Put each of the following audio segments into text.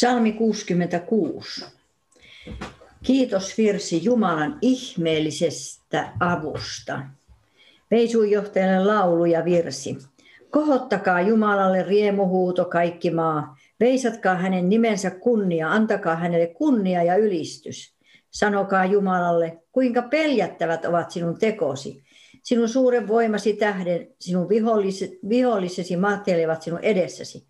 Psalmi 66. Kiitos virsi Jumalan ihmeellisestä avusta. Veisujohtajalle laulu ja virsi. Kohottakaa Jumalalle riemuhuuto kaikki maa. Veisatkaa hänen nimensä kunnia, antakaa hänelle kunnia ja ylistys. Sanokaa Jumalalle, kuinka peljättävät ovat sinun tekosi. Sinun suuren voimasi tähden, sinun vihollisesi mahtelevat sinun edessäsi.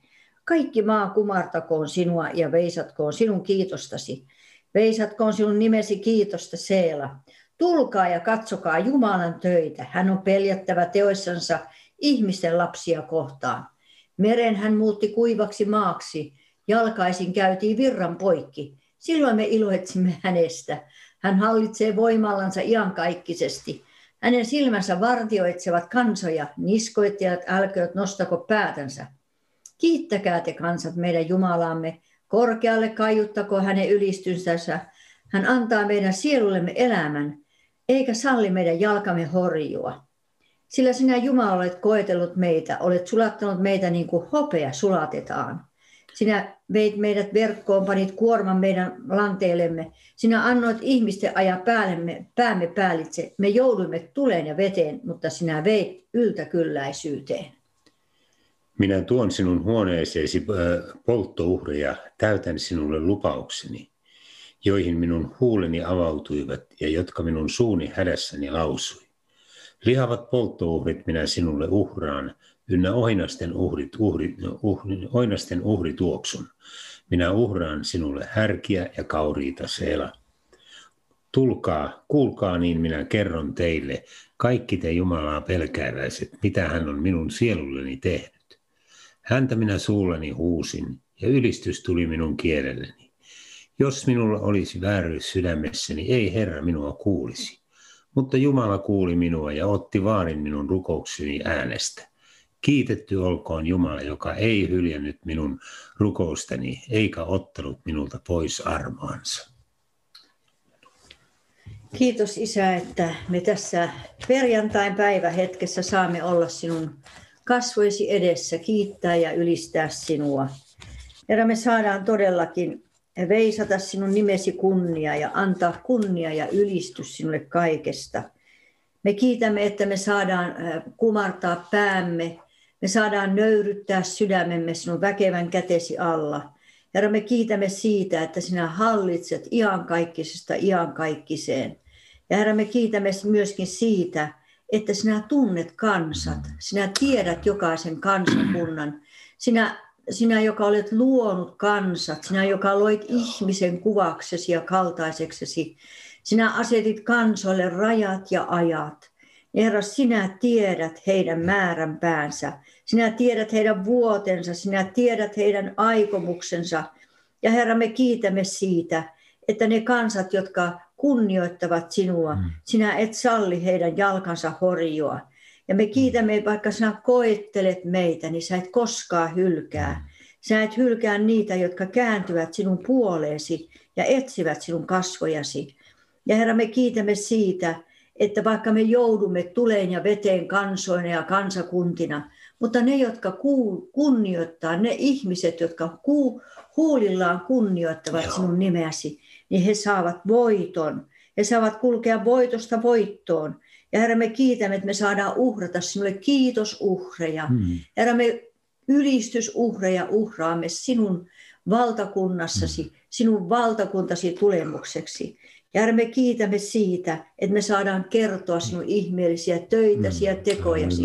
Kaikki maa kumartakoon sinua ja veisatkoon sinun kiitostasi. Veisatkoon sinun nimesi kiitosta Seela. Tulkaa ja katsokaa Jumalan töitä. Hän on peljättävä teoissansa ihmisten lapsia kohtaan. Meren hän muutti kuivaksi maaksi. Jalkaisin käytiin virran poikki. Silloin me iloitsimme hänestä. Hän hallitsee voimallansa iankaikkisesti. Hänen silmänsä vartioitsevat kansoja, niskoittajat älkööt nostako päätänsä. Kiittäkää te kansat meidän Jumalamme, korkealle kaiuttako hänen ylistynsänsä. Hän antaa meidän sielullemme elämän, eikä salli meidän jalkamme horjua. Sillä sinä Jumala olet koetellut meitä, olet sulattanut meitä niin kuin hopea sulatetaan. Sinä veit meidät verkkoon, panit kuorman meidän lanteellemme. Sinä annoit ihmisten ajaa päällemme, päämme päällitse. Me jouduimme tuleen ja veteen, mutta sinä veit yltäkylläisyyteen. Minä tuon sinun huoneeseesi polttouhreja, täytän sinulle lupaukseni, joihin minun huuleni avautuivat ja jotka minun suuni hädässäni lausui. Lihavat polttouhrit minä sinulle uhraan, ynnä oinasten, uhrit, uhri, uhri, oinasten uhrituoksun. Minä uhraan sinulle härkiä ja kauriita seela. Tulkaa, kuulkaa niin minä kerron teille, kaikki te Jumalaa pelkääväiset, mitä hän on minun sielulleni tehnyt. Häntä minä suullani huusin, ja ylistys tuli minun kielelleni. Jos minulla olisi vääryys sydämessäni, ei Herra minua kuulisi. Mutta Jumala kuuli minua ja otti vaarin minun rukoukseni äänestä. Kiitetty olkoon Jumala, joka ei hyljännyt minun rukoustani, eikä ottanut minulta pois armoansa. Kiitos Isä, että me tässä perjantain päivähetkessä saamme olla sinun kasvoisi edessä, kiittää ja ylistää sinua. Herra, me saadaan todellakin veisata sinun nimesi kunnia ja antaa kunnia ja ylistys sinulle kaikesta. Me kiitämme, että me saadaan kumartaa päämme, me saadaan nöyryttää sydämemme sinun väkevän kätesi alla. Herra, me kiitämme siitä, että sinä hallitset iankaikkisesta iankaikkiseen. Ja Herra, me kiitämme myöskin siitä, että sinä tunnet kansat, sinä tiedät jokaisen kansakunnan, sinä, sinä joka olet luonut kansat, sinä joka loit ihmisen kuvaksesi ja kaltaiseksesi, sinä asetit kansoille rajat ja ajat. Herra, sinä tiedät heidän määränpäänsä, sinä tiedät heidän vuotensa, sinä tiedät heidän aikomuksensa. Ja Herra, me kiitämme siitä, että ne kansat, jotka kunnioittavat sinua. Mm. Sinä et salli heidän jalkansa horjua. Ja me kiitämme, vaikka sinä koettelet meitä, niin sä et koskaan hylkää. Mm. Sä et hylkää niitä, jotka kääntyvät sinun puoleesi ja etsivät sinun kasvojasi. Ja Herra, me kiitämme siitä, että vaikka me joudumme tuleen ja veteen kansoina ja kansakuntina, mutta ne, jotka kunnioittaa, ne ihmiset, jotka huulillaan kunnioittavat Joo. sinun nimeäsi, niin he saavat voiton. He saavat kulkea voitosta voittoon. Ja Herra, me kiitämme, että me saadaan uhrata sinulle kiitosuhreja. Mm. Herra, me ylistysuhreja uhraamme sinun valtakunnassasi, mm. sinun valtakuntasi tulemukseksi. Ja Herra, me kiitämme siitä, että me saadaan kertoa sinun ihmeellisiä töitäsi ja mm. tekojasi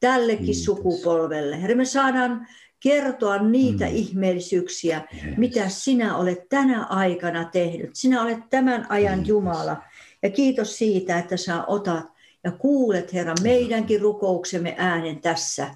tällekin Kiitos. sukupolvelle. Herra, me saadaan kertoa niitä mm. ihmeellisyyksiä, yes. mitä sinä olet tänä aikana tehnyt. Sinä olet tämän ajan Kiitos. Jumala. Ja kiitos siitä, että sä otat ja kuulet, Herra, meidänkin rukouksemme äänen tässä.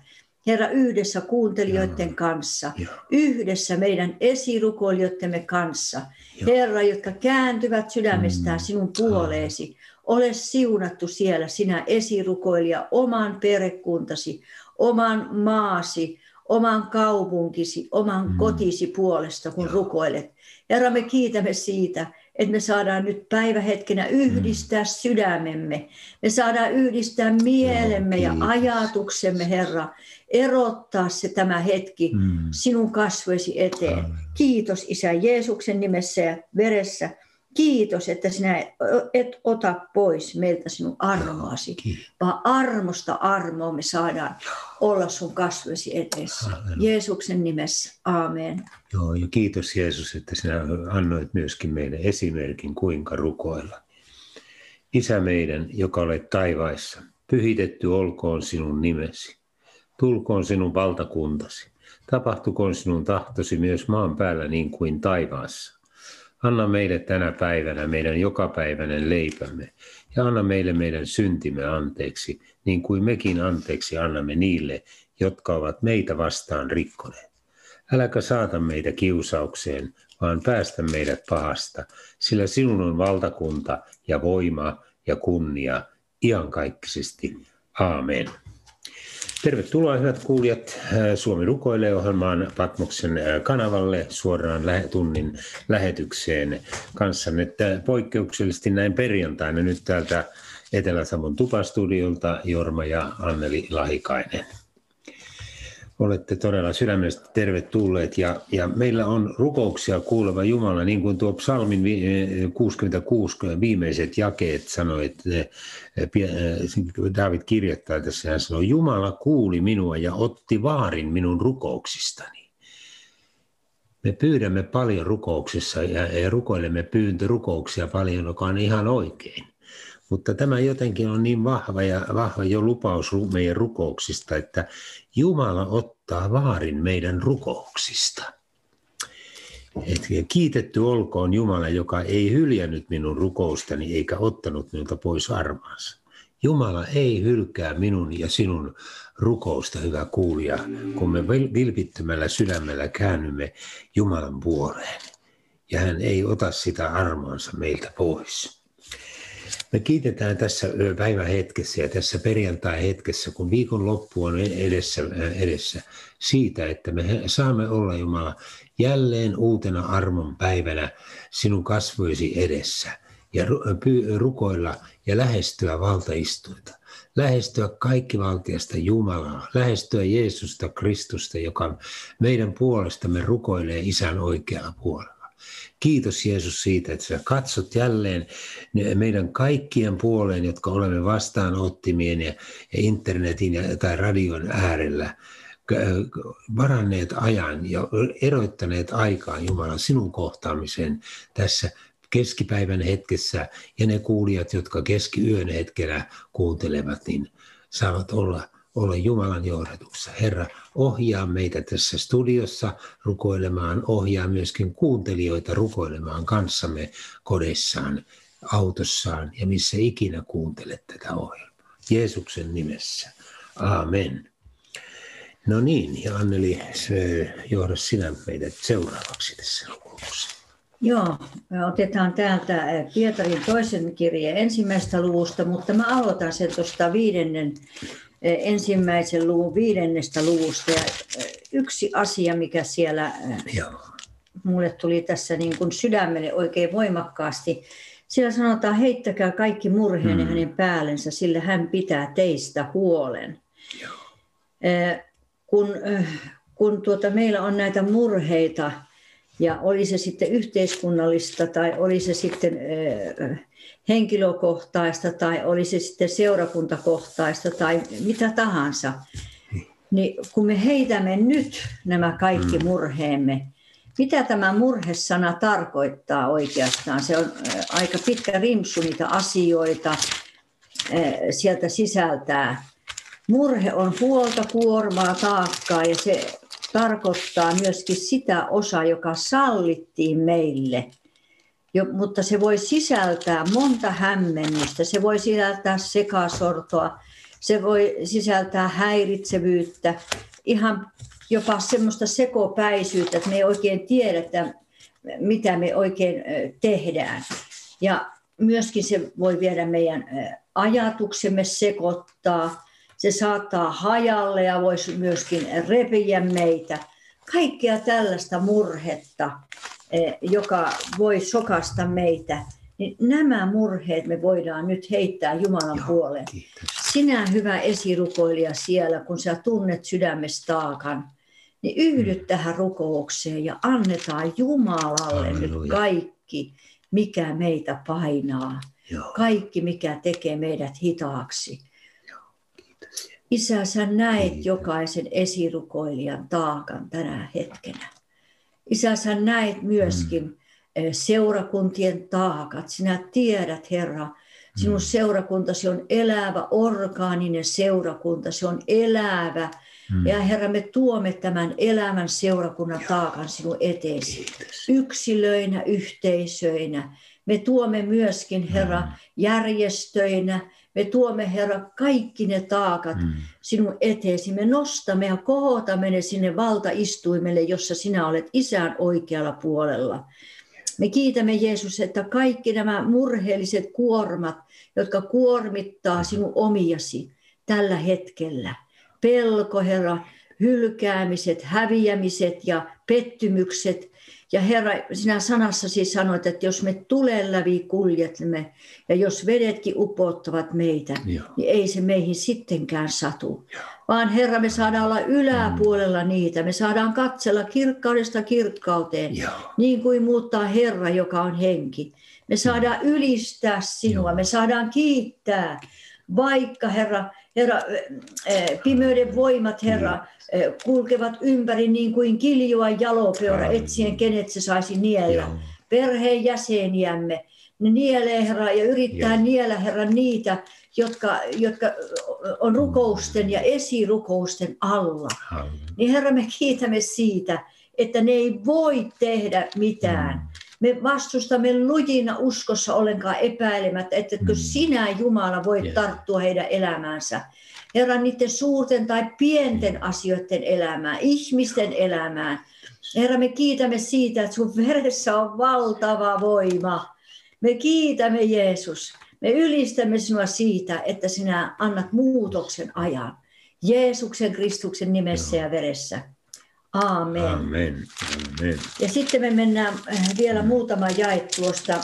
Herra, yhdessä kuuntelijoiden Joo. kanssa, Joo. yhdessä meidän esirukoilijoittemme kanssa. Joo. Herra, jotka kääntyvät sydämestään mm. sinun puoleesi. Ole siunattu siellä sinä esirukoilija oman perekuntasi, oman maasi, oman kaupunkisi, oman mm. kotisi puolesta, kun Joo. rukoilet. Herra, me kiitämme siitä, että me saadaan nyt päivähetkenä yhdistää mm. sydämemme. Me saadaan yhdistää mielemme Joo, ja ajatuksemme, Herra. Erottaa se tämä hetki mm. sinun kasvoisi eteen. Amen. Kiitos Isä Jeesuksen nimessä ja veressä Kiitos, että sinä et ota pois meiltä sinun armoasi, vaan armosta armoa me saadaan olla sun kasvoisi edessä. Jeesuksen nimessä, aamen. Joo, ja kiitos Jeesus, että sinä annoit myöskin meille esimerkin, kuinka rukoilla. Isä meidän, joka olet taivaissa, pyhitetty olkoon sinun nimesi. Tulkoon sinun valtakuntasi. Tapahtukoon sinun tahtosi myös maan päällä niin kuin taivaassa. Anna meille tänä päivänä meidän jokapäiväinen leipämme ja anna meille meidän syntimme anteeksi, niin kuin mekin anteeksi annamme niille, jotka ovat meitä vastaan rikkoneet. Äläkä saata meitä kiusaukseen, vaan päästä meidät pahasta, sillä sinun on valtakunta ja voima ja kunnia iankaikkisesti. Aamen. Tervetuloa hyvät kuulijat Suomi rukoilee ohjelmaan Patmoksen kanavalle suoraan tunnin lähetykseen kanssanne. Poikkeuksellisesti näin perjantaina nyt täältä Etelä-Savon tupastudiolta Jorma ja Anneli Lahikainen olette todella sydämestä tervetulleet ja, ja meillä on rukouksia kuuleva Jumala, niin kuin tuo psalmin 66 viimeiset jakeet sanoi, että David kirjoittaa tässä, hän sanoi, Jumala kuuli minua ja otti vaarin minun rukouksistani. Me pyydämme paljon rukouksessa ja, ja rukoilemme pyyntörukouksia paljon, joka on ihan oikein. Mutta tämä jotenkin on niin vahva ja vahva jo lupaus meidän rukouksista, että Jumala ottaa vaarin meidän rukouksista. Et kiitetty olkoon Jumala, joka ei hyljännyt minun rukoustani eikä ottanut minulta pois armaansa. Jumala ei hylkää minun ja sinun rukousta, hyvä kuulija, kun me vilpittömällä sydämellä käännymme Jumalan puoleen. Ja hän ei ota sitä armoansa meiltä pois. Me kiitetään tässä päivän hetkessä ja tässä perjantai hetkessä, kun viikon loppu on edessä, edessä siitä, että me saamme olla Jumala jälleen uutena armon päivänä sinun kasvoisi edessä ja rukoilla ja lähestyä valtaistuita. Lähestyä kaikki valtiasta Jumalaa, lähestyä Jeesusta Kristusta, joka meidän puolestamme rukoilee isän oikealla puolella. Kiitos Jeesus siitä, että sä katsot jälleen meidän kaikkien puoleen, jotka olemme vastaanottimien ja, internetin ja, tai radion äärellä varanneet ajan ja eroittaneet aikaa Jumalan sinun kohtaamiseen tässä keskipäivän hetkessä. Ja ne kuulijat, jotka keskiyön hetkellä kuuntelevat, niin saavat olla ole Jumalan johdatuksessa. Herra, ohjaa meitä tässä studiossa rukoilemaan, ohjaa myöskin kuuntelijoita rukoilemaan kanssamme kodissaan, autossaan ja missä ikinä kuuntelet tätä ohjelmaa. Jeesuksen nimessä. Aamen. No niin, ja Anneli, johda sinä meidät seuraavaksi tässä rukouksessa. Joo, me otetaan täältä Pietarin toisen kirjeen ensimmäistä luvusta, mutta mä aloitan sen tuosta viidennen ensimmäisen luvun viidennestä luvusta. Ja yksi asia, mikä siellä Joo. mulle tuli tässä niin kuin sydämelle oikein voimakkaasti, siellä sanotaan, heittäkää kaikki murheenne mm. hänen päällensä, sillä hän pitää teistä huolen. Joo. Kun, kun tuota, meillä on näitä murheita, Ja oli se sitten yhteiskunnallista tai oli se sitten henkilökohtaista tai oli se sitten seurakuntakohtaista tai mitä tahansa, niin kun me heitämme nyt nämä kaikki mm. murheemme, mitä tämä murhesana tarkoittaa oikeastaan? Se on aika pitkä rimsu niitä asioita sieltä sisältää. Murhe on huolta, kuormaa, taakkaa ja se tarkoittaa myöskin sitä osaa, joka sallittiin meille. Jo, mutta se voi sisältää monta hämmennystä, se voi sisältää sekasortoa, se voi sisältää häiritsevyyttä, ihan jopa semmoista sekopäisyyttä, että me ei oikein tiedetä, mitä me oikein tehdään. Ja myöskin se voi viedä meidän ajatuksemme sekoittaa, se saattaa hajalle ja voisi myöskin repiä meitä. Kaikkea tällaista murhetta, joka voi sokasta meitä, niin nämä murheet me voidaan nyt heittää Jumalan Joo, puoleen. Kiitos. Sinä hyvä esirukoilija siellä, kun sä tunnet sydämestä taakan, niin yhdyt mm. tähän rukoukseen ja annetaan Jumalalle Halleluja. nyt kaikki, mikä meitä painaa. Joo. Kaikki, mikä tekee meidät hitaaksi. Isä, sä näet jokaisen esirukoilijan taakan tänä hetkenä. Isä, sä näet myöskin mm. seurakuntien taakat. Sinä tiedät, Herra, sinun mm. seurakuntasi on elävä, orgaaninen seurakunta. Se on elävä. Mm. Ja Herra, me tuomme tämän elämän seurakunnan taakan sinun eteesi. Kiitos. Yksilöinä, yhteisöinä. Me tuomme myöskin, Herra, järjestöinä, me tuomme, Herra, kaikki ne taakat mm. sinun eteesi. Me nostamme ja kohotamme ne sinne valtaistuimelle, jossa sinä olet isän oikealla puolella. Me kiitämme Jeesus, että kaikki nämä murheelliset kuormat, jotka kuormittaa sinun omiasi tällä hetkellä, pelko, Herra, hylkäämiset, häviämiset ja pettymykset, ja Herra, sinä sanassasi sanoit, että jos me tulen läpi kuljetemme ja jos vedetkin upottavat meitä, Joo. niin ei se meihin sittenkään satu. Joo. Vaan Herra, me saadaan olla yläpuolella mm. niitä. Me saadaan katsella kirkkaudesta kirkkauteen, Joo. niin kuin muuttaa Herra, joka on henki. Me saadaan ylistää sinua, Joo. me saadaan kiittää, vaikka Herra, Herra, pimeyden voimat, Herra, kulkevat ympäri niin kuin kiljua jalopeura etsien, kenet se saisi niellä. Perheen jäseniämme, ne nielee Herra ja yrittää Joo. niellä Herra niitä, jotka, jotka on rukousten ja esirukousten alla. Niin Herra, me kiitämme siitä, että ne ei voi tehdä mitään. Me vastustamme lujina uskossa ollenkaan epäilemättä, että mm. sinä Jumala voit yeah. tarttua heidän elämäänsä. Herra, niiden suurten tai pienten asioiden elämään, ihmisten elämään. Herra, me kiitämme siitä, että sun veressä on valtava voima. Me kiitämme Jeesus. Me ylistämme sinua siitä, että sinä annat muutoksen ajan. Jeesuksen Kristuksen nimessä ja veressä. Aamen. Amen. Amen. Ja sitten me mennään äh, vielä muutama jae tuosta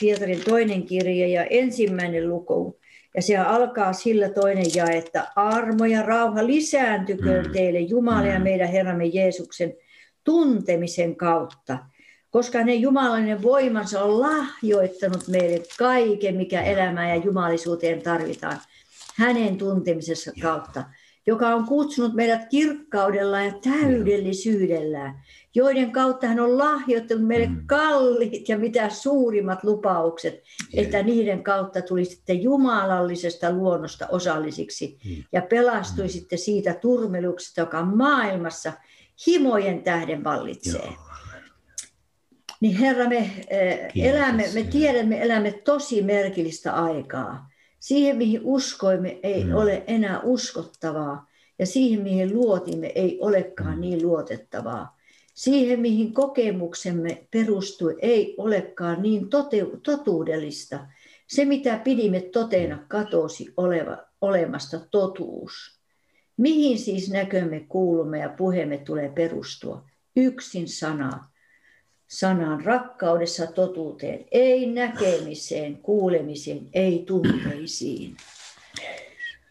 Pietarin toinen kirja ja ensimmäinen luku. Ja se alkaa sillä toinen jae, että armo ja rauha lisääntyköön mm. teille Jumala ja mm. meidän Herramme Jeesuksen tuntemisen kautta. Koska hänen jumalallinen voimansa on lahjoittanut meille kaiken, mikä elämään ja jumalisuuteen tarvitaan. Hänen tuntemisessa kautta, joka on kutsunut meidät kirkkaudella ja täydellisyydellään joiden kautta hän on lahjoittanut meille mm. kalliit ja mitä suurimmat lupaukset, että niiden kautta tulisitte jumalallisesta luonnosta osallisiksi mm. ja pelastuisitte mm. siitä turmeluksesta, joka maailmassa himojen tähden vallitsee. Joo. Niin Herra, me, eh, elämme, me tiedämme, elämme tosi merkillistä aikaa. Siihen, mihin uskoimme, ei mm. ole enää uskottavaa. Ja siihen, mihin luotimme, ei olekaan mm. niin luotettavaa siihen, mihin kokemuksemme perustui, ei olekaan niin tote- totuudellista. Se, mitä pidimme toteena, katosi oleva, olemasta totuus. Mihin siis näkömme, kuulumme ja puheemme tulee perustua? Yksin sana. Sanan rakkaudessa totuuteen, ei näkemiseen, kuulemiseen, ei tunteisiin.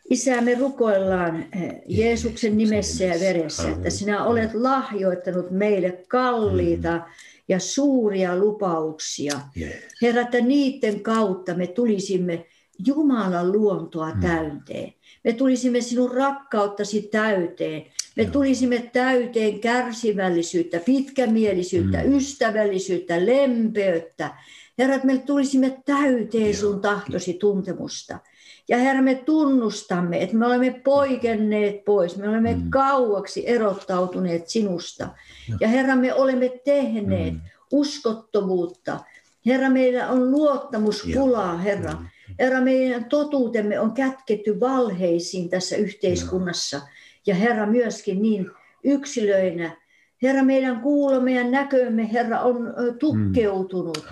Isä, me rukoillaan eh, Jeesuksen nimessä ja veressä, että sinä olet lahjoittanut meille kalliita ja suuria lupauksia. Herra, että niiden kautta me tulisimme Jumalan luontoa täyteen. Me tulisimme sinun rakkauttasi täyteen. Me tulisimme täyteen kärsivällisyyttä, pitkämielisyyttä, mm. ystävällisyyttä, lempeyttä. Herra, me tulisimme täyteen sun tahtosi tuntemusta. Ja Herra, me tunnustamme, että me olemme poikenneet pois, me olemme mm. kauaksi erottautuneet sinusta. Ja Herra, me olemme tehneet mm. uskottomuutta. Herra, meillä on luottamuspulaa, Herra. Mm. Herra, meidän totuutemme on kätketty valheisiin tässä yhteiskunnassa. Ja Herra, myöskin niin yksilöinä. Herra, meidän kuulomme ja näkömme, Herra, on tukkeutunut.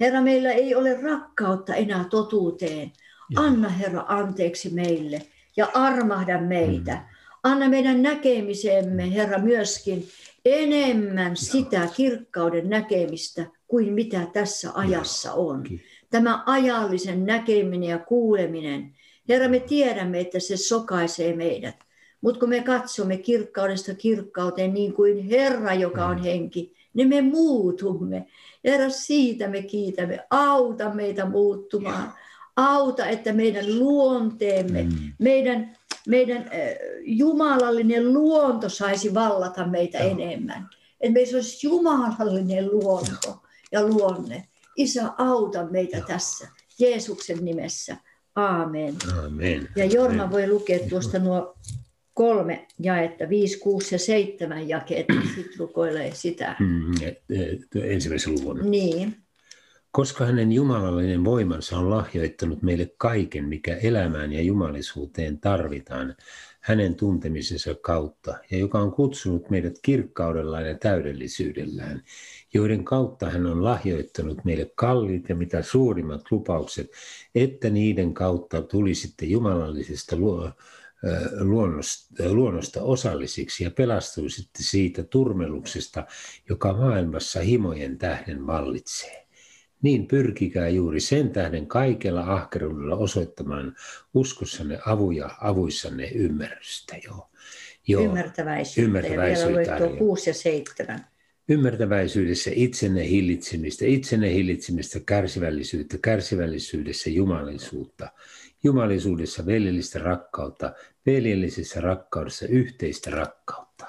Herra, meillä ei ole rakkautta enää totuuteen. Anna Herra anteeksi meille ja armahda meitä. Mm. Anna meidän näkemisemme, Herra, myöskin enemmän sitä kirkkauden näkemistä kuin mitä tässä ajassa on. Tämä ajallisen näkeminen ja kuuleminen. Herra, me tiedämme, että se sokaisee meidät. Mutta kun me katsomme kirkkaudesta kirkkauteen niin kuin Herra, joka on mm. henki, niin me muutumme. Herra, siitä me kiitämme. Auta meitä muuttumaan auta, että meidän luonteemme, mm. meidän, meidän jumalallinen luonto saisi vallata meitä enemmän. Että meillä olisi jumalallinen luonto ja luonne. Isä, auta meitä Joo. tässä Jeesuksen nimessä. Aamen. Amen. Ja Jorma Amen. voi lukea tuosta nuo kolme jaetta, viisi, kuusi ja seitsemän jakeet, sitten rukoilee sitä. Mm, ensimmäisen luvun. Niin koska hänen jumalallinen voimansa on lahjoittanut meille kaiken, mikä elämään ja jumalisuuteen tarvitaan hänen tuntemisensa kautta, ja joka on kutsunut meidät kirkkaudellaan ja täydellisyydellään, joiden kautta hän on lahjoittanut meille kalliit ja mitä suurimmat lupaukset, että niiden kautta tulisitte jumalallisesta luonnosta, luonnosta osallisiksi ja pelastuisitte siitä turmeluksesta, joka maailmassa himojen tähden vallitsee niin pyrkikää juuri sen tähden kaikella ahkeruudella osoittamaan uskossanne avuja, avuissanne ymmärrystä. Joo. Joo. Ymmärtäväisyyttä. Ymmärtäväisyyttä. Ja vielä 6 ja 7. Ymmärtäväisyydessä itsenne hillitsemistä, itsenne hillitsemistä kärsivällisyyttä, kärsivällisyydessä jumalisuutta, jumalisuudessa veljellistä rakkautta, veljellisessä rakkaudessa yhteistä rakkautta.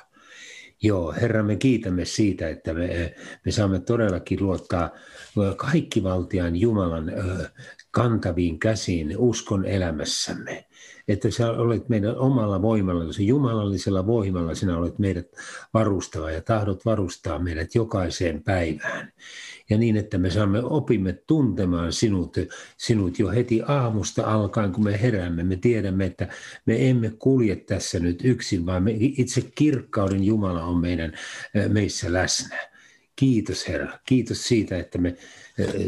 Joo, Herra, me kiitämme siitä, että me, me saamme todellakin luottaa kaikki valtian Jumalan kantaviin käsiin uskon elämässämme. Että sä olet meidän omalla voimalla, se jumalallisella voimalla sinä olet meidät varustava ja tahdot varustaa meidät jokaiseen päivään. Ja niin, että me saamme opimme tuntemaan sinut, sinut jo heti aamusta alkaen, kun me heräämme. Me tiedämme, että me emme kulje tässä nyt yksin, vaan me, itse kirkkauden Jumala on meidän, meissä läsnä. Kiitos Herra, kiitos siitä, että me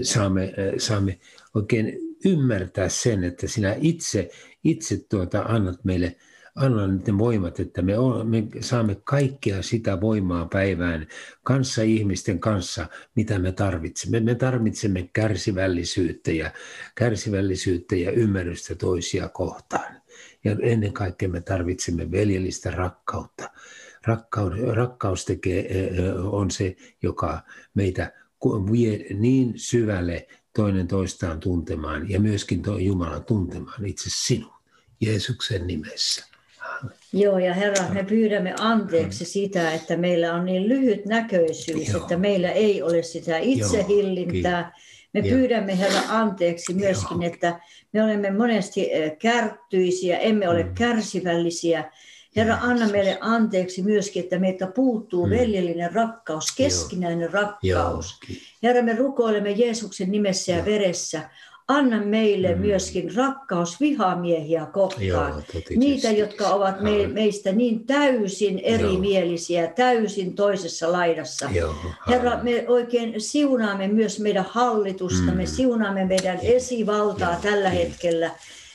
saamme, saamme oikein ymmärtää sen, että sinä itse, itse tuota, annat meille anna ne voimat, että me, me saamme kaikkea sitä voimaa päivään kanssa ihmisten kanssa, mitä me tarvitsemme. Me tarvitsemme kärsivällisyyttä ja, kärsivällisyyttä ja ymmärrystä toisia kohtaan. Ja ennen kaikkea me tarvitsemme veljellistä rakkautta. Rakkaus, rakkaus tekee, on se, joka meitä vie niin syvälle toinen toistaan tuntemaan ja myöskin Jumalan tuntemaan itse sinun Jeesuksen nimessä. Joo, ja Herra, me pyydämme anteeksi sitä, että meillä on niin lyhyt näköisyys, Joo. että meillä ei ole sitä itsehillintää. Me pyydämme Herra anteeksi myöskin, Joo. että me olemme monesti eh, kärttyisiä, emme ole mm. kärsivällisiä. Herra, anna meille anteeksi myöskin, että meiltä puuttuu mm. veljellinen rakkaus, keskinäinen Joo. rakkaus. Joo. Herra, me rukoilemme Jeesuksen nimessä ja veressä anna meille mm. myöskin rakkaus vihamiehiä kohtaan. Joo, Niitä, jotka ovat me, meistä niin täysin erimielisiä, Joo. täysin toisessa laidassa. Joo, Herra, me oikein siunaamme myös meidän hallitusta, mm. me siunaamme meidän esivaltaa Joo, tällä hetkellä.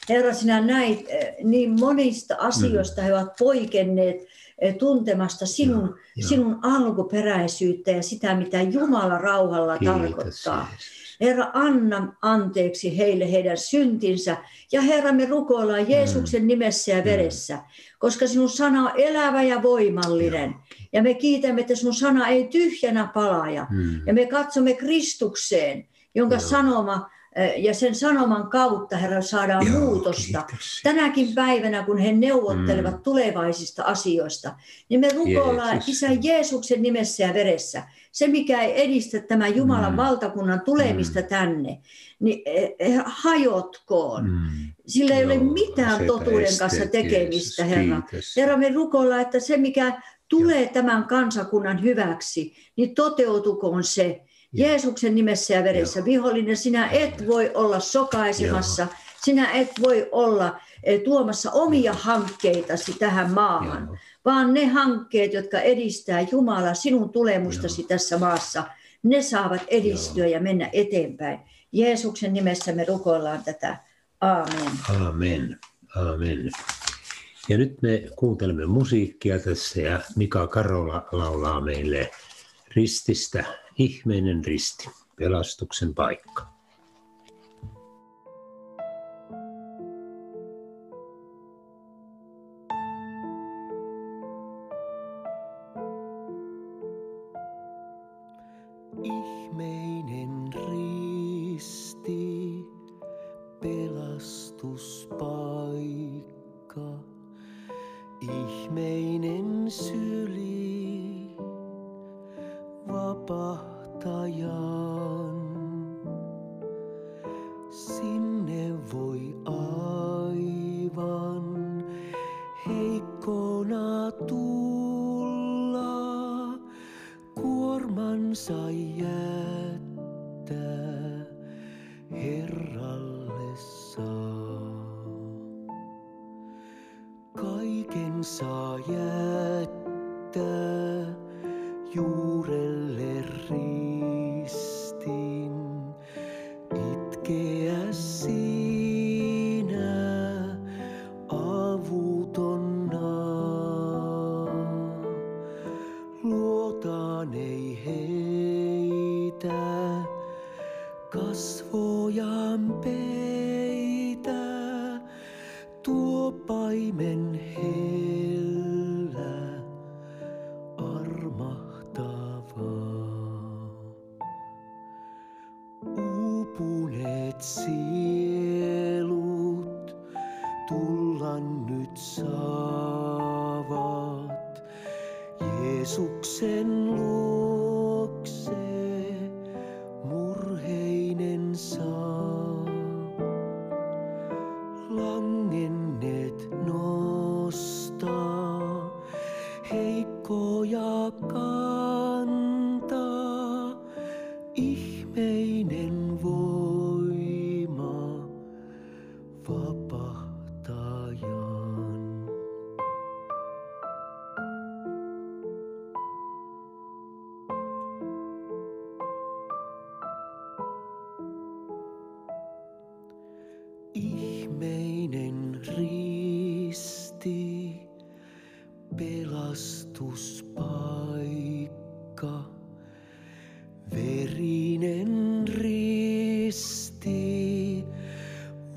Herra, sinä näit eh, niin monista asioista mm. he ovat poikenneet eh, tuntemasta sinun, Joo, sinun alkuperäisyyttä ja sitä, mitä Jumala rauhalla Kiitos, tarkoittaa. Jeesus. Herra, anna anteeksi heille heidän syntinsä. Ja Herra, me rukoillaan Jeesuksen nimessä ja veressä, koska sinun sana on elävä ja voimallinen. Ja me kiitämme, että sun sana ei tyhjänä palaaja. Ja me katsomme Kristukseen, jonka sanoma ja sen sanoman kautta, Herra, saadaan Joo, muutosta. Kiitos. Tänäkin päivänä, kun he neuvottelevat mm. tulevaisista asioista, niin me rukoillaan Jeesus. Isä Jeesuksen nimessä ja veressä. Se, mikä ei edistä tämän Jumalan mm. valtakunnan tulemista mm. tänne, niin e, e, hajotkoon. Mm. Sillä ei Joo, ole mitään totuuden esteet, kanssa tekemistä, Jeesus, Herra. Kiitos. Herra, me rukoillaan, että se, mikä tulee Joo. tämän kansakunnan hyväksi, niin toteutukoon se Jeesuksen nimessä ja veressä. Joo. Vihollinen, sinä et voi olla sokaisemassa, Joo. sinä et voi olla eh, tuomassa omia hankkeitasi tähän maahan, Joo. vaan ne hankkeet, jotka edistää Jumala sinun tulemustasi Joo. tässä maassa, ne saavat edistyä Joo. ja mennä eteenpäin. Jeesuksen nimessä me rukoillaan tätä. Aamen. Aamen. Aamen. Ja nyt me kuuntelemme musiikkia tässä ja Mika Karola laulaa meille rististä ihmeinen risti, pelastuksen paikka. Herra.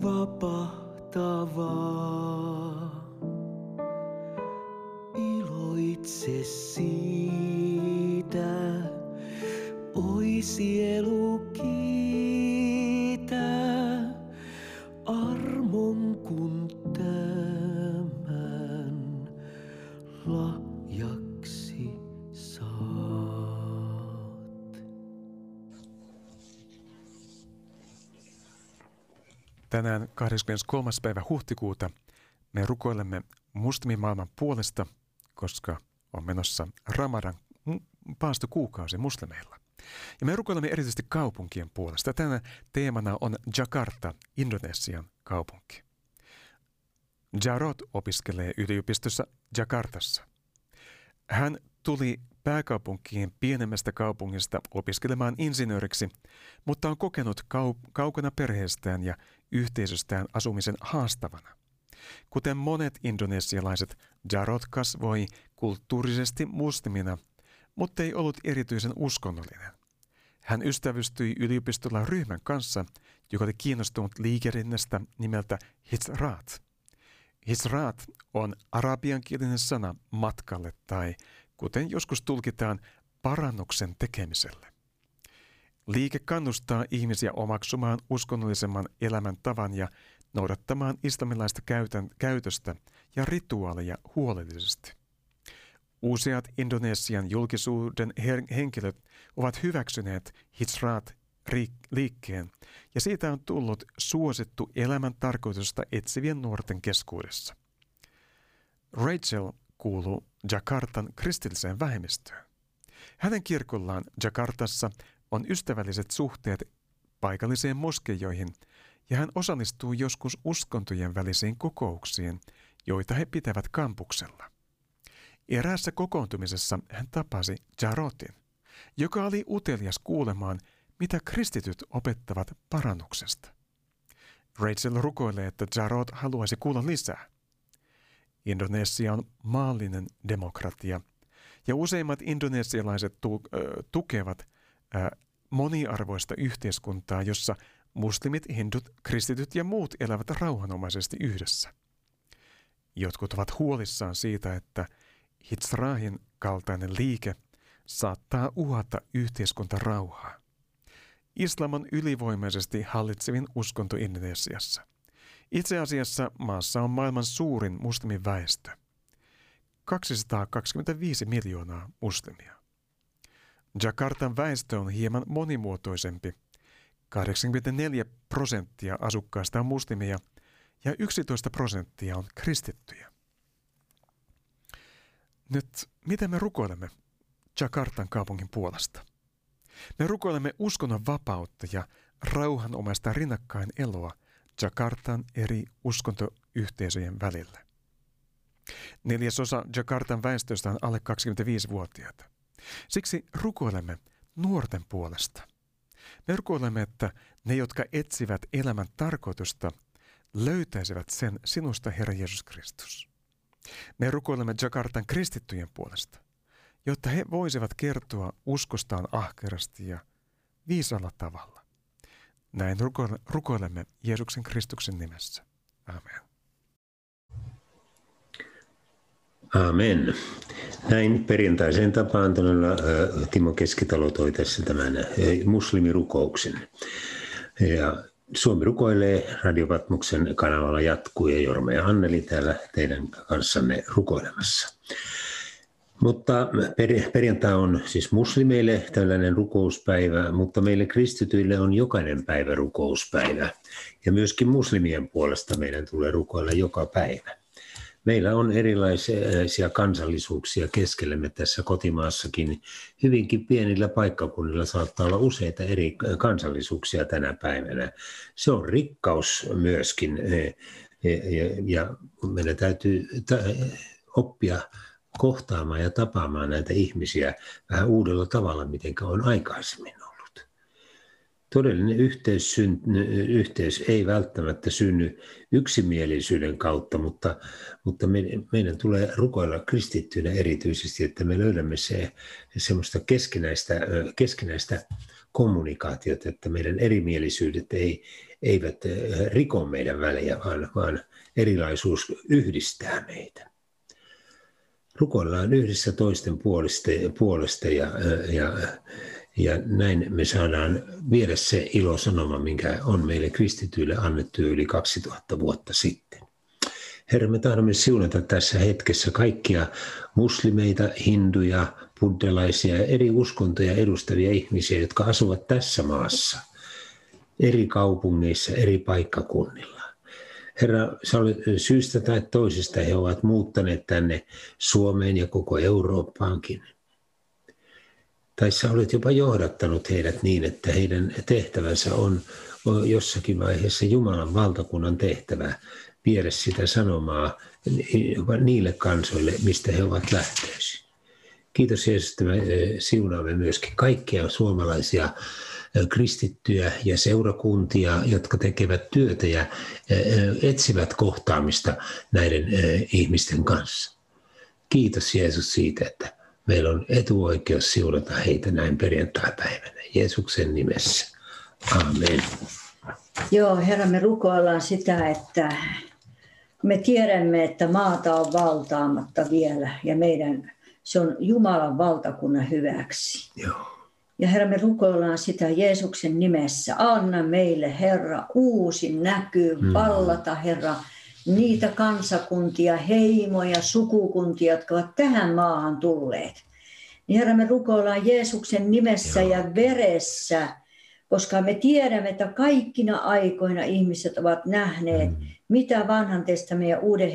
vapahtavaa. Iloitse siitä, oi sielu kiinni. Tänään 23. päivä huhtikuuta me rukoilemme muslimimaailman puolesta, koska on menossa Ramadan paastokuukausi muslimeilla. Ja me rukoilemme erityisesti kaupunkien puolesta. Tänä teemana on Jakarta, Indonesian kaupunki. Jarot opiskelee yliopistossa Jakartassa. Hän tuli pääkaupunkien pienemmästä kaupungista opiskelemaan insinööriksi, mutta on kokenut kau- kaukana perheestään ja yhteisöstään asumisen haastavana. Kuten monet indonesialaiset, Jarot kasvoi kulttuurisesti muslimina, mutta ei ollut erityisen uskonnollinen. Hän ystävystyi yliopistolla ryhmän kanssa, joka oli kiinnostunut liikerinnästä nimeltä Hizraat. Hizraat on arabiankielinen sana matkalle tai, kuten joskus tulkitaan, parannuksen tekemiselle. Liike kannustaa ihmisiä omaksumaan uskonnollisemman elämäntavan ja noudattamaan islamilaista käytän, käytöstä ja rituaaleja huolellisesti. Useat Indonesian julkisuuden henkilöt ovat hyväksyneet Hitsraat liikkeen ja siitä on tullut suosittu elämän tarkoitusta etsivien nuorten keskuudessa. Rachel kuuluu Jakartan kristilliseen vähemmistöön. Hänen kirkollaan Jakartassa on ystävälliset suhteet paikalliseen moskeijoihin ja hän osallistuu joskus uskontojen välisiin kokouksiin, joita he pitävät kampuksella. Eräässä kokoontumisessa hän tapasi Jarotin, joka oli utelias kuulemaan, mitä kristityt opettavat parannuksesta. Rachel rukoilee, että Jarot haluaisi kuulla lisää. Indonesia on maallinen demokratia, ja useimmat indonesialaiset tu- tukevat moniarvoista yhteiskuntaa, jossa muslimit, hindut, kristityt ja muut elävät rauhanomaisesti yhdessä. Jotkut ovat huolissaan siitä, että Hitsrahin kaltainen liike saattaa uhata yhteiskuntarauhaa. Islam on ylivoimaisesti hallitsevin uskonto Indonesiassa. Itse asiassa maassa on maailman suurin muslimiväestö. 225 miljoonaa muslimia. Jakartan väestö on hieman monimuotoisempi. 84 prosenttia asukkaista on muslimia ja 11 prosenttia on kristittyjä. Nyt, miten me rukoilemme Jakartan kaupungin puolesta? Me rukoilemme uskonnon vapautta ja rauhanomaista rinnakkain eloa Jakartan eri uskontoyhteisöjen välillä. Neljäsosa Jakartan väestöstä on alle 25-vuotiaita. Siksi rukoilemme nuorten puolesta. Me rukoilemme, että ne, jotka etsivät elämän tarkoitusta, löytäisivät sen sinusta, Herra Jeesus Kristus. Me rukoilemme Jakartan kristittyjen puolesta, jotta he voisivat kertoa uskostaan ahkerasti ja viisalla tavalla. Näin rukoilemme Jeesuksen Kristuksen nimessä. Amen. Amen. Näin perjantaiseen tapaan todella Timo Keskitalo toi tässä tämän muslimirukouksen. Ja Suomi rukoilee Radiovatmuksen kanavalla jatkuu ja Jorma ja Anneli täällä teidän kanssanne rukoilemassa. Mutta perjantai on siis muslimeille tällainen rukouspäivä, mutta meille kristityille on jokainen päivä rukouspäivä. Ja myöskin muslimien puolesta meidän tulee rukoilla joka päivä. Meillä on erilaisia kansallisuuksia keskellemme tässä kotimaassakin. Hyvinkin pienillä paikkakunnilla saattaa olla useita eri kansallisuuksia tänä päivänä. Se on rikkaus myöskin ja meidän täytyy oppia kohtaamaan ja tapaamaan näitä ihmisiä vähän uudella tavalla, miten on aikaisemmin ollut. Todellinen yhteys, yhteys ei välttämättä synny yksimielisyyden kautta, mutta, mutta meidän, meidän tulee rukoilla kristittyinä erityisesti, että me löydämme se, semmoista keskinäistä, keskinäistä kommunikaatiota, että meidän erimielisyydet ei, eivät riko meidän välejä, vaan, vaan erilaisuus yhdistää meitä rukoillaan yhdessä toisten puolesta, puolesta ja, ja, ja näin me saadaan viedä se ilosanoma, minkä on meille kristityille annettu yli 2000 vuotta sitten. Herra, me tahdomme siunata tässä hetkessä kaikkia muslimeita, hinduja, buddhalaisia ja eri uskontoja edustavia ihmisiä, jotka asuvat tässä maassa, eri kaupungeissa, eri paikkakunnilla. Herra, sä olet syystä tai toisesta he ovat muuttaneet tänne Suomeen ja koko Eurooppaankin. Tai sä olet jopa johdattanut heidät niin, että heidän tehtävänsä on jossakin vaiheessa Jumalan valtakunnan tehtävä viedä sitä sanomaa niille kansoille, mistä he ovat lähtöisin. Kiitos Jeesus, että me siunaamme myöskin kaikkia suomalaisia kristittyjä ja seurakuntia, jotka tekevät työtä ja etsivät kohtaamista näiden ihmisten kanssa. Kiitos Jeesus siitä, että Meillä on etuoikeus siunata heitä näin perjantai-päivänä. Jeesuksen nimessä. Amen. Joo, Herra, me rukoillaan sitä, että me tiedämme, että maata on valtaamatta vielä ja meidän, se on Jumalan valtakunnan hyväksi. Joo. Ja Herra, me rukoillaan sitä Jeesuksen nimessä. Anna meille, Herra, uusi näky, mm. vallata, Herra, niitä kansakuntia, heimoja, sukukuntia, jotka ovat tähän maahan tulleet. Niin Herra, me rukoillaan Jeesuksen nimessä Joo. ja veressä, koska me tiedämme, että kaikkina aikoina ihmiset ovat nähneet, mm. mitä vanhan testamentin ja uuden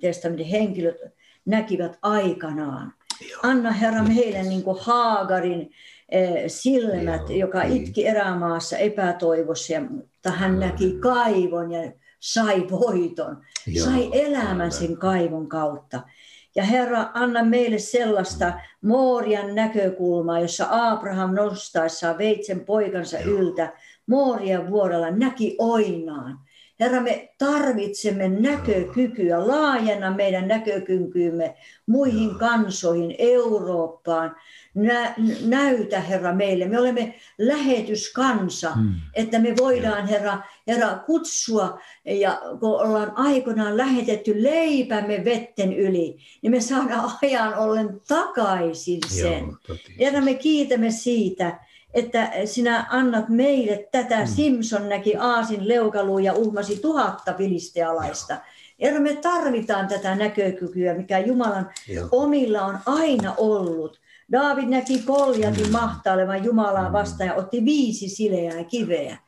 testamentin henkilöt näkivät aikanaan. Joo. Anna Herra meille niin kuin Haagarin silmät, Joo, joka niin. itki erämaassa epätoivossa, mutta hän näki kaivon ja sai voiton, Joo, sai elämän sen kaivon kautta. Ja Herra, anna meille sellaista Moorian näkökulmaa, jossa Abraham nostaessaan veitsen poikansa Joo. yltä Moorian vuorella näki oinaan. Herra, me tarvitsemme näkökykyä, laajenna meidän näkökykyymme muihin kansoihin, Eurooppaan, nä, näytä, Herra, meille. Me olemme lähetyskansa, hmm. että me voidaan, Herra, Herra, kutsua, ja kun ollaan aikoinaan lähetetty leipämme vetten yli, niin me saadaan ajan ollen takaisin sen. Joo, Herra, me kiitämme siitä, että sinä annat meille tätä. Hmm. Simpson näki aasin leukaluun ja uhmasi tuhatta filistealaista. Herra, me tarvitaan tätä näkökykyä, mikä Jumalan Joo. omilla on aina ollut. Daavid näki Koljatin mm. mahtailevan Jumalaa mm. vastaan ja otti viisi sileää kiveä.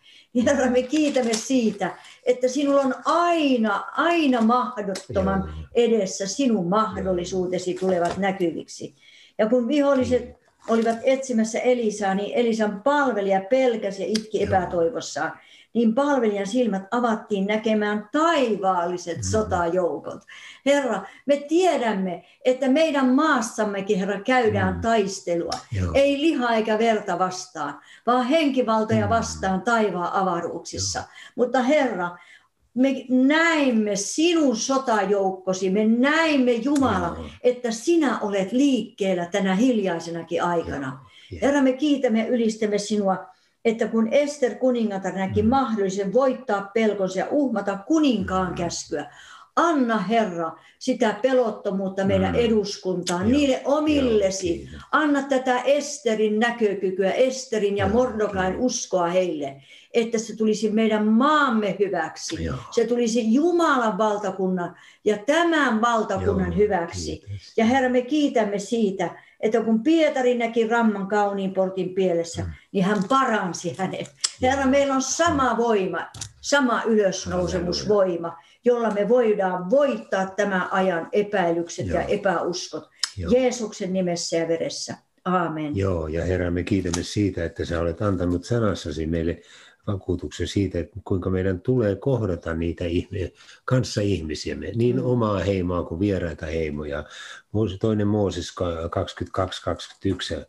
Herra, me kiitämme siitä, että sinulla on aina, aina mahdottoman edessä sinun mahdollisuutesi tulevat näkyviksi. Ja kun viholliset. Olivat etsimässä Elisaa, niin Elisan palvelija pelkäsi ja itki epätoivossaan niin palvelijan silmät avattiin näkemään taivaalliset mm. sotajoukot. Herra, me tiedämme, että meidän maassammekin, Herra, käydään mm. taistelua. Joo. Ei liha eikä verta vastaan, vaan henkivaltoja mm. vastaan taivaan avaruuksissa. Joo. Mutta Herra, me näimme sinun sotajoukkosi, me näimme Jumala, Joo. että sinä olet liikkeellä tänä hiljaisenakin aikana. Joo. Herra, me kiitämme ylistämme sinua että kun Ester kuningatar näki mm. mahdollisen voittaa pelkonsa ja uhmata kuninkaan mm. käskyä, anna Herra sitä pelottomuutta meidän mm. eduskuntaan, Joo. niille omillesi. Joo, anna tätä Esterin näkökykyä, Esterin ja Mordokain uskoa heille, että se tulisi meidän maamme hyväksi. Joo. Se tulisi Jumalan valtakunnan ja tämän valtakunnan Joo, hyväksi. Kiitos. Ja Herra, me kiitämme siitä, että kun Pietari näki ramman kauniin portin pielessä, mm. niin hän paransi hänet. Herra, meillä on sama voima, sama ylösnousemusvoima, jolla me voidaan voittaa tämän ajan epäilykset Joo. ja epäuskot. Joo. Jeesuksen nimessä ja veressä. Aamen. Joo, ja Herra, me kiitämme siitä, että sä olet antanut sanassasi meille vakuutuksen siitä, että kuinka meidän tulee kohdata niitä ihme, kanssaihmisiämme, niin mm. omaa heimoa kuin vieraita heimoja. Toinen Mooses 22-21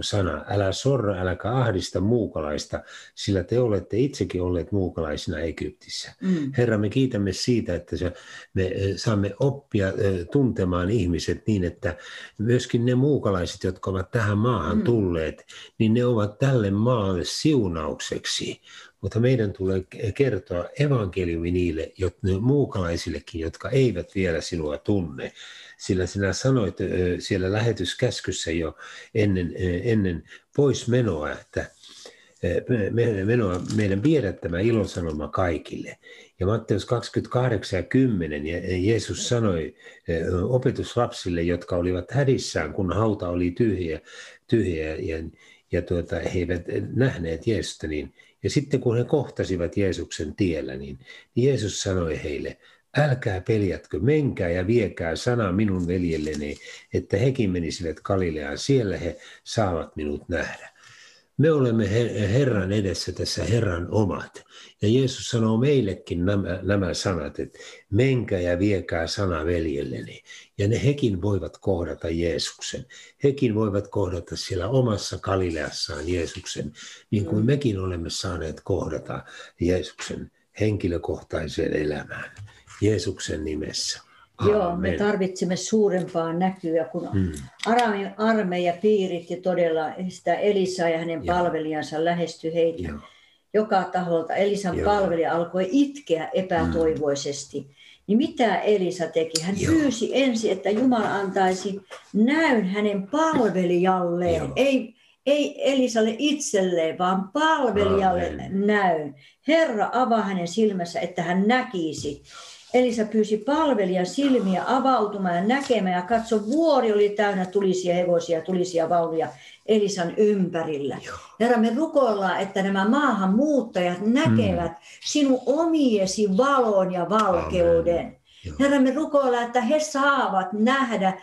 sana, älä sorra, äläkä ahdista muukalaista, sillä te olette itsekin olleet muukalaisina Egyptissä. Mm. Herra, me kiitämme siitä, että me saamme oppia tuntemaan ihmiset niin, että myöskin ne muukalaiset, jotka ovat tähän maahan mm. tulleet, niin ne ovat tälle maalle siunaukseksi. Mutta meidän tulee kertoa evankeliumi niille muukalaisillekin, jotka eivät vielä sinua tunne sillä sinä sanoit siellä lähetyskäskyssä jo ennen, ennen pois menoa, että menoa, meidän viedä tämä ilonsanoma kaikille. Ja Matteus 28 ja 10, ja Jeesus sanoi opetuslapsille, jotka olivat hädissään, kun hauta oli tyhjä, tyhjä ja, ja tuota, he eivät nähneet Jeesusta, niin, ja sitten kun he kohtasivat Jeesuksen tiellä, niin, niin Jeesus sanoi heille, älkää peljätkö, menkää ja viekää sana minun veljelleni, että hekin menisivät Galileaan, siellä he saavat minut nähdä. Me olemme Herran edessä tässä Herran omat. Ja Jeesus sanoo meillekin nämä, nämä sanat, että menkää ja viekää sana veljelleni. Ja ne hekin voivat kohdata Jeesuksen. Hekin voivat kohdata siellä omassa Galileassaan Jeesuksen, niin kuin mm. mekin olemme saaneet kohdata Jeesuksen henkilökohtaiseen elämään. Jeesuksen nimessä. Joo, me tarvitsemme suurempaa näkyä, kun hmm. armeija piiritti todella sitä Elisaa ja hänen Joo. palvelijansa lähestyi heitä Joo. joka taholta. Elisan Joo. palvelija alkoi itkeä epätoivoisesti. Hmm. Niin mitä Elisa teki? Hän Joo. pyysi ensin, että Jumala antaisi näyn hänen palvelijalleen. Joo. Ei, ei Elisalle itselleen, vaan palvelijalle Amen. näyn. Herra avaa hänen silmässä, että hän näkisi. Elisa pyysi palvelijan silmiä avautumaan ja näkemään ja katso, vuori oli täynnä tulisia hevosia, tulisia vaunuja Elisan ympärillä. Herra, me rukoillaan, että nämä maahanmuuttajat näkevät mm. sinun omiesi valon ja valkeuden. Amen. Joo. Herra, me rukoillaan, että he saavat nähdä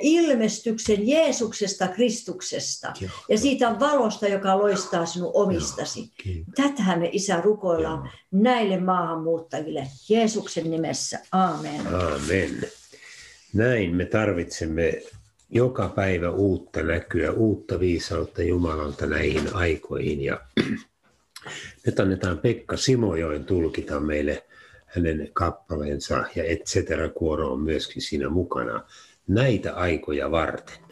ilmestyksen Jeesuksesta, Kristuksesta Joo. ja siitä valosta, joka loistaa sinun omistasi. Tätähän me Isä rukoillaan Joo. näille maahanmuuttajille Jeesuksen nimessä. Aamen. Aamen. Näin me tarvitsemme joka päivä uutta näkyä, uutta viisautta Jumalalta näihin aikoihin. Ja nyt annetaan Pekka Simojoen tulkita meille hänen kappaleensa ja et cetera kuoro on myöskin siinä mukana näitä aikoja varten.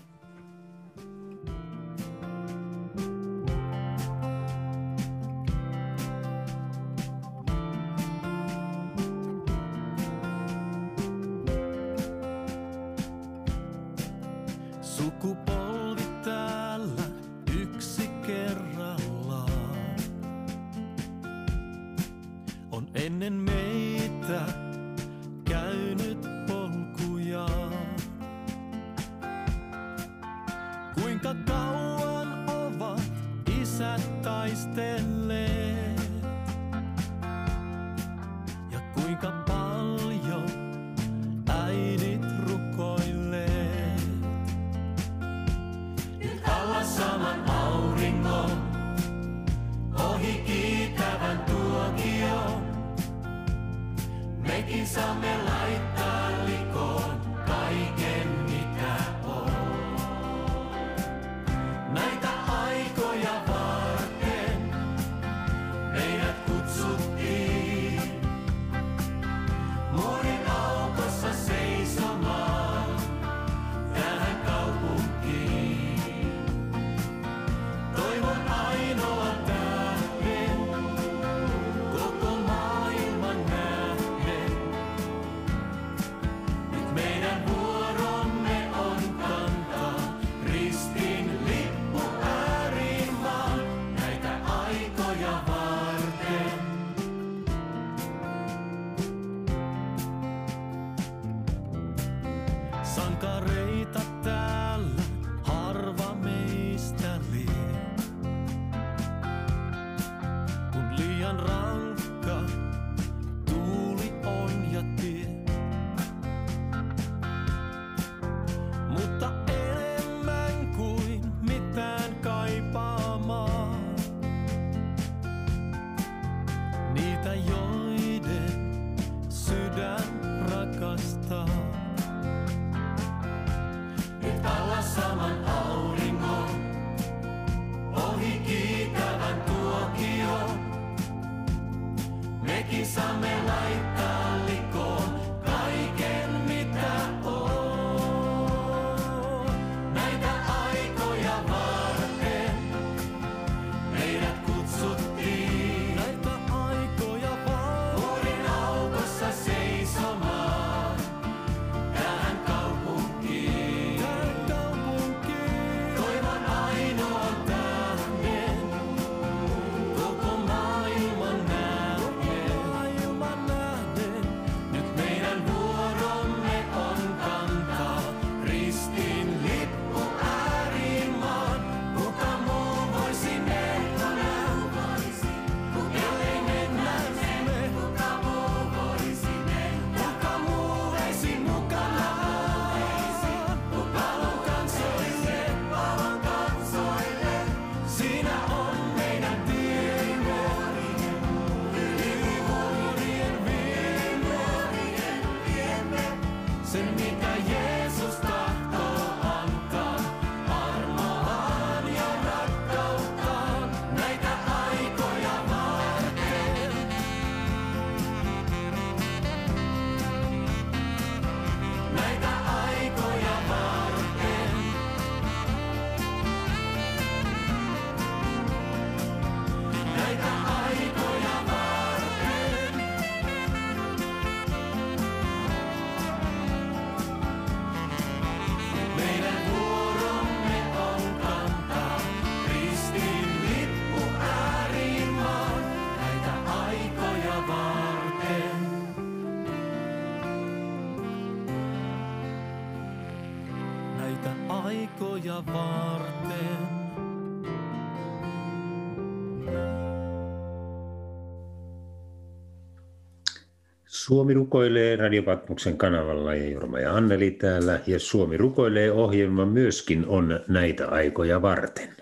Suomi rukoilee Radiopatmuksen kanavalla ja Jorma ja Anneli täällä. Ja Suomi rukoilee ohjelma myöskin on näitä aikoja varten.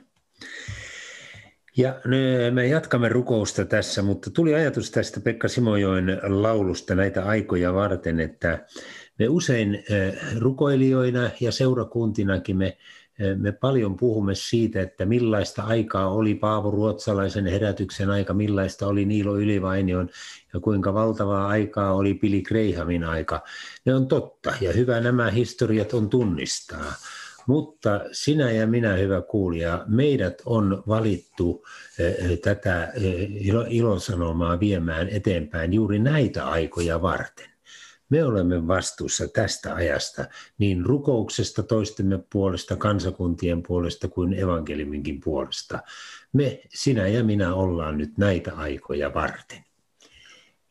Ja me jatkamme rukousta tässä, mutta tuli ajatus tästä Pekka Simojoen laulusta näitä aikoja varten, että me usein eh, rukoilijoina ja seurakuntinakin me me paljon puhumme siitä, että millaista aikaa oli Paavo Ruotsalaisen herätyksen aika, millaista oli Niilo Ylivainion ja kuinka valtavaa aikaa oli Pili Kreihamin aika. Ne on totta ja hyvä nämä historiat on tunnistaa. Mutta sinä ja minä, hyvä kuulija, meidät on valittu tätä ilosanomaa viemään eteenpäin juuri näitä aikoja varten. Me olemme vastuussa tästä ajasta niin rukouksesta toistemme puolesta, kansakuntien puolesta kuin evankeliminkin puolesta. Me, sinä ja minä ollaan nyt näitä aikoja varten.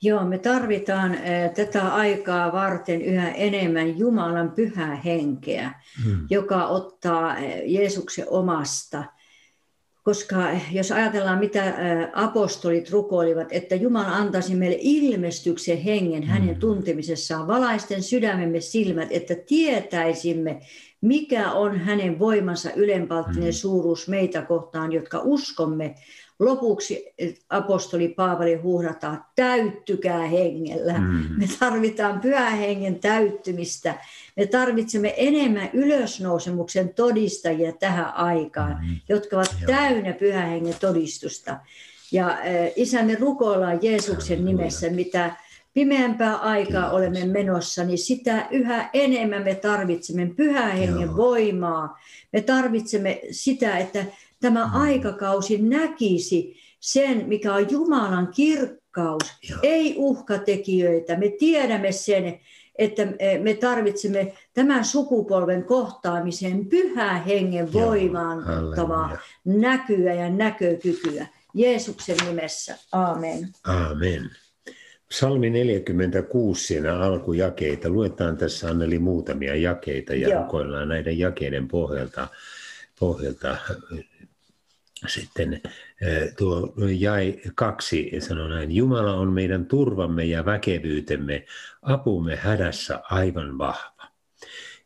Joo, me tarvitaan eh, tätä aikaa varten yhä enemmän Jumalan pyhää henkeä, hmm. joka ottaa eh, Jeesuksen omasta koska jos ajatellaan, mitä apostolit rukoilivat, että Jumala antaisi meille ilmestyksen hengen hänen mm. tuntemisessaan, valaisten sydämemme silmät, että tietäisimme, mikä on hänen voimansa ylenpalttinen mm. suuruus meitä kohtaan, jotka uskomme. Lopuksi apostoli Paavali huuhdataan, täyttykää hengellä. Mm. Me tarvitaan pyhän hengen täyttymistä me tarvitsemme enemmän ylösnousemuksen todistajia tähän aikaan, mm-hmm. jotka ovat Joo. täynnä pyhän hengen todistusta. Ja äh, isämme rukoillaan Jeesuksen nimessä, mitä pimeämpää aikaa Kiitos. olemme menossa, niin sitä yhä enemmän me tarvitsemme pyhän hengen Joo. voimaa. Me tarvitsemme sitä, että tämä mm. aikakausi näkisi sen, mikä on Jumalan kirkkaus, Joo. ei uhkatekijöitä. Me tiedämme sen, että me tarvitsemme tämän sukupolven kohtaamiseen pyhää hengen voimaannuttavaa näkyä ja näkökykyä. Jeesuksen nimessä. Amen. Amen. Psalmi 46, siinä alkujakeita. Luetaan tässä Anneli muutamia jakeita ja Joo. rukoillaan näiden jakeiden pohjalta, pohjalta sitten tuo jäi kaksi sanoi näin, Jumala on meidän turvamme ja väkevyytemme, apumme hädässä aivan vahva.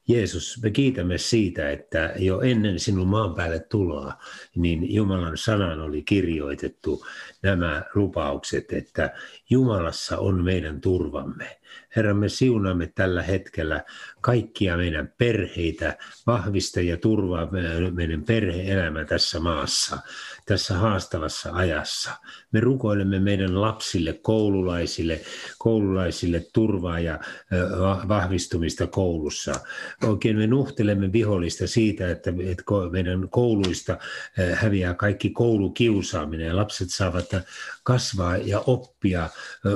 Jeesus, me kiitämme siitä, että jo ennen sinun maan päälle tuloa, niin Jumalan sanan oli kirjoitettu nämä lupaukset, että Jumalassa on meidän turvamme. Herra, me siunaamme tällä hetkellä kaikkia meidän perheitä, vahvista ja turvaa meidän perheelämä tässä maassa, tässä haastavassa ajassa. Me rukoilemme meidän lapsille, koululaisille, koululaisille turvaa ja vahvistumista koulussa. Oikein me nuhtelemme vihollista siitä, että, meidän kouluista häviää kaikki koulukiusaaminen ja lapset saavat kasvaa ja oppia,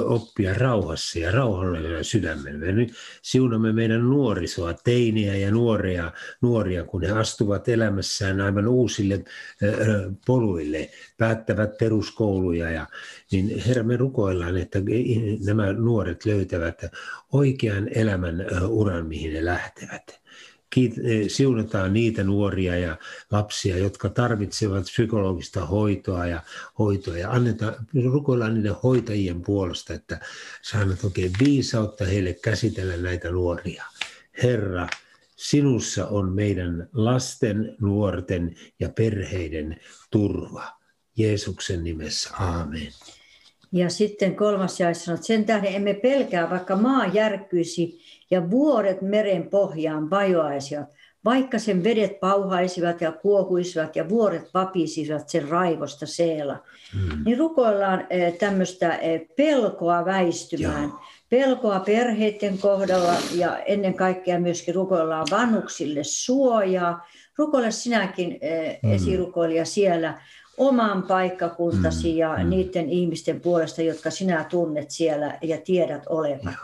oppia rauhassa ja rauhallisella sydämellä. Me nyt siunamme meidän nuorisoa, teiniä ja nuoria, nuoria, kun he astuvat elämässään aivan uusille poluille, päättävät peruskouluja. Ja, niin Herra, me rukoillaan, että nämä nuoret löytävät oikean elämän uran, mihin ne lähtevät. Eh, siunataan niitä nuoria ja lapsia, jotka tarvitsevat psykologista hoitoa ja hoitoa ja annetaan, rukoillaan niiden hoitajien puolesta, että saamme oikein viisautta heille käsitellä näitä nuoria. Herra, sinussa on meidän lasten, nuorten ja perheiden turva. Jeesuksen nimessä, aamen. Ja sitten kolmas jae sanoo, että sen tähden emme pelkää, vaikka maa järkkyisi ja vuoret meren pohjaan vajoaisivat, vaikka sen vedet pauhaisivat ja kuohuisivat ja vuoret vapisivat sen raivosta seela. Hmm. Niin rukoillaan eh, tämmöistä eh, pelkoa väistymään. Joo. Pelkoa perheiden kohdalla ja ennen kaikkea myöskin rukoillaan vanhuksille suojaa. Rukoile sinäkin hmm. esirukoilija siellä oman paikkakuntasi mm, ja mm. niiden ihmisten puolesta, jotka sinä tunnet siellä ja tiedät olevan.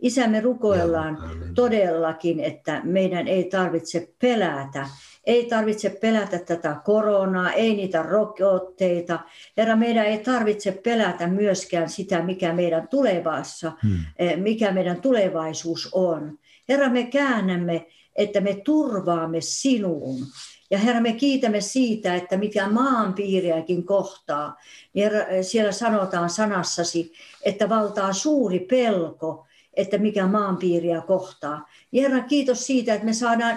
Isä, me rukoillaan todellakin, että meidän ei tarvitse pelätä. Ei tarvitse pelätä tätä koronaa, ei niitä rokotteita. Herra, meidän ei tarvitse pelätä myöskään sitä, mikä meidän tulevassa, hmm. Eh, mikä meidän tulevaisuus on. Herra, me käännämme että me turvaamme sinuun. Ja Herra, me kiitämme siitä, että mikä maanpiiriäkin kohtaa, niin Herra, siellä sanotaan sanassasi, että valtaa suuri pelko, että mikä maanpiiriä kohtaa. Herra, kiitos siitä, että me saadaan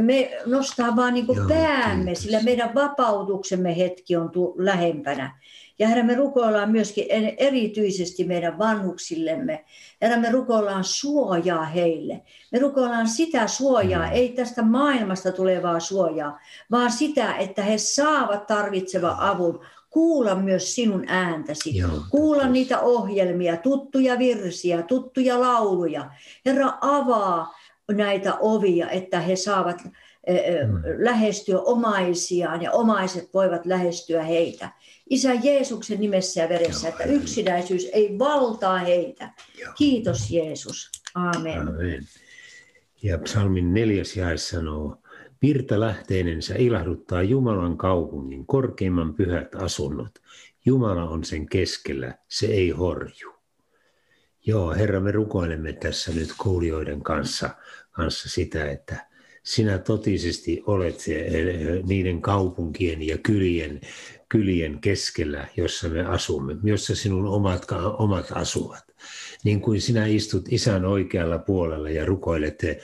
me nostaa vaan niin Joo, päämme, kiitos. sillä meidän vapautuksemme hetki on tu- lähempänä. Ja Herra, me rukoillaan myöskin erityisesti meidän vanhuksillemme. Herra, me rukoillaan suojaa heille. Me rukoillaan sitä suojaa, mm. ei tästä maailmasta tulevaa suojaa, vaan sitä, että he saavat tarvitseva avun kuulla myös sinun ääntäsi, Joo, kuulla niitä ohjelmia, tuttuja virsiä, tuttuja lauluja. Herra, avaa näitä ovia, että he saavat mm. lähestyä omaisiaan ja omaiset voivat lähestyä heitä. Isä Jeesuksen nimessä ja veressä, Joo, että yksinäisyys ei valtaa heitä. Joo. Kiitos Jeesus. Amen. Amen. Ja psalmin neljäs jae sanoo, Virta lähteinensä ilahduttaa Jumalan kaupungin korkeimman pyhät asunnot. Jumala on sen keskellä, se ei horju. Joo, Herra, me rukoilemme tässä nyt kuulijoiden kanssa, kanssa sitä, että sinä totisesti olet eh, niiden kaupunkien ja kylien, kylien keskellä, jossa me asumme, jossa sinun omat, omat asuvat niin kuin sinä istut isän oikealla puolella ja rukoilet, eh,